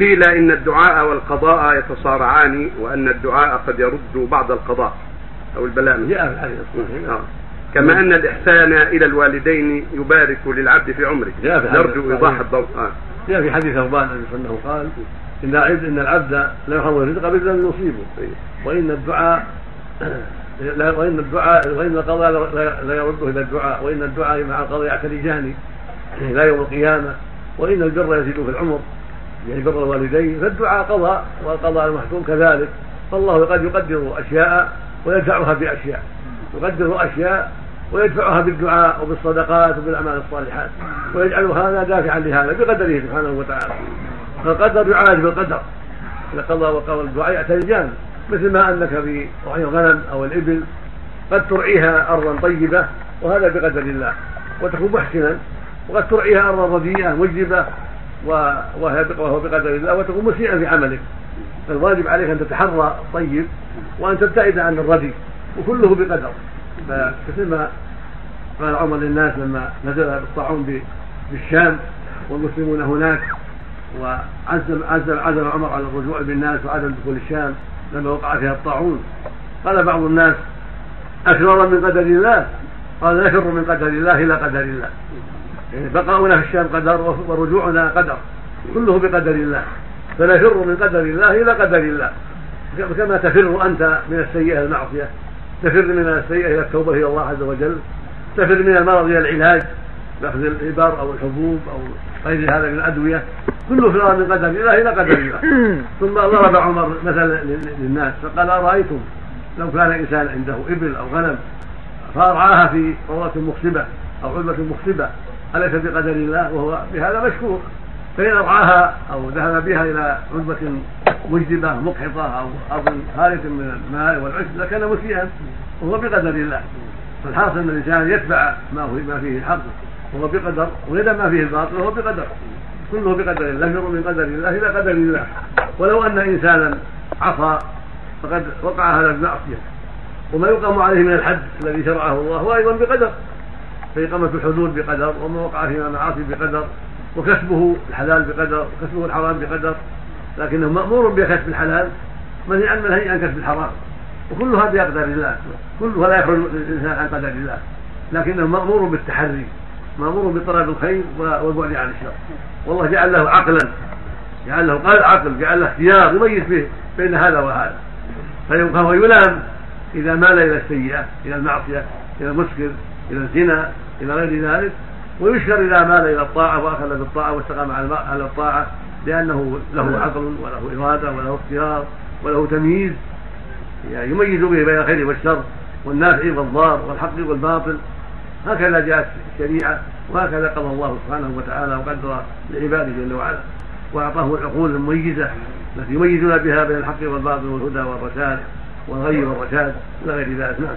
قيل إن الدعاء والقضاء يتصارعان وأن الدعاء قد يرد بعض القضاء أو البلاء. جاء في الحديث آه. كما أن الإحسان إلى الوالدين يبارك للعبد في عمره. جاء في الصحيح. إيضاح الضوء. آه. جاء في حديث ثوبان وسلم قال إن العبد إن العبد لا يحرم الرزق بالذنب يصيبه وإن الدعاء لا وإن الدعاء وإن القضاء لا- لا يرده إلى الدعاء. وإن الدعاء مع القضاء يعتلجان إلى يوم القيامة. وإن البر يزيد في العمر. يعني بر الوالدين فالدعاء قضاء والقضاء المحكوم كذلك. فالله قد يقدر أشياء ويدفعها بأشياء. يقدر أشياء ويدفعها بالدعاء وبالصدقات وبالأعمال الصالحات. ويجعل هذا دافعا لهذا بقدره سبحانه وتعالى. فالقدر يعالج بالقدر. القضاء وقضاء الدعاء يعتلجان مثل ما أنك في رعي الغنم أو الإبل قد ترعيها ارضا طيبة وهذا بقدر الله. وتكون محسنا وقد ترعيها ارضا رديئة بق- وهو بقدر الله وتكون مسيئا في عملك. فالواجب عليك أن تتحرى الطيب وأن تبتعد عن الردي وكله بقدر. فمثل ما قال عمر للناس لما نزل الطاعون ب- بالشام والمسلمون هناك وعزم عزم عزم عمر على الرجوع بالناس وعدم دخول الشام لما وقع فيها الطاعون. قال بعض الناس أشرار من قدر الله. قال نفر من قدر الله إلى قدر الله. يعني بقاؤنا في الشام قدر ورجوعنا قدر كله بقدر الله. فنفر من قدر الله إلى قدر الله. كما تفر أنت من السيئة المعصية تفر من السيئة إلى التوبة إلى الله عز وجل تفر من المرض إلى العلاج بأخذ الإبر أو الحبوب أو غير هذا من الأدوية. كله فرار من قدر الله إلى قدر الله. ثم ضرب عمر مثلا للناس فقال أرأيتم لو كان إنسان عنده إبل أو غنم فأرعاها في قرة مخصبة أو علبة مخصبة أليس بقدر الله؟ وهو بهذا مشكور. فإن أرعاها أو ذهب بها إلى علبة مجدبة مقحطة أو أرض خالية من الماء والعشب لكان مسيئا. وهو بقدر الله. فالحاصل أن الإنسان يتبع ما فيه الحق. وهو بقدر ويدع ما فيه الباطل وهو بقدر. كله بقدر الله يمر من قدر الله إلى قدر الله. ولو أن إنسانا عصى فقد وقع هذا المعصية وما يقام عليه من الحد الذي شرعه الله هو أيضا بقدر. فإقامة الحدود بقدر وما وقع من المعاصي بقدر وكسبه الحلال بقدر وكسبه الحرام بقدر. لكنه مأمور بكسب الحلال منهي عن منهي عن كسب الحرام. وكلها بقدر الله كلها لا يخرج الإنسان عن قدر الله. لكنه مأمور بالتحري مأمور بطلب الخير والبعد عن الشر. والله جعل له عقلا جعل له قال عقل جعل له اختيار يميز به بين هذا وهذا. فهو يلام إذا مال إلى السيئة إلى المعصية إلى المسكر. إلى الزنا إلى غير ذلك ويشكر إذا مال إلى الطاعة وأخذ بالطاعة واستقام على الطاعة لأنه له عقل وله إرادة وله اختيار وله تمييز. يعني يميز به بين الخير والشر والنافع والضار والحق والباطل. هكذا جاءت الشريعة وهكذا قضى الله سبحانه وتعالى وقدر لعباده جل وعلا وأعطاه العقول المميزة التي يميزون بها بين الحق والباطل والهدى والرشاد والغي والرشاد إلى غير ذلك. نعم.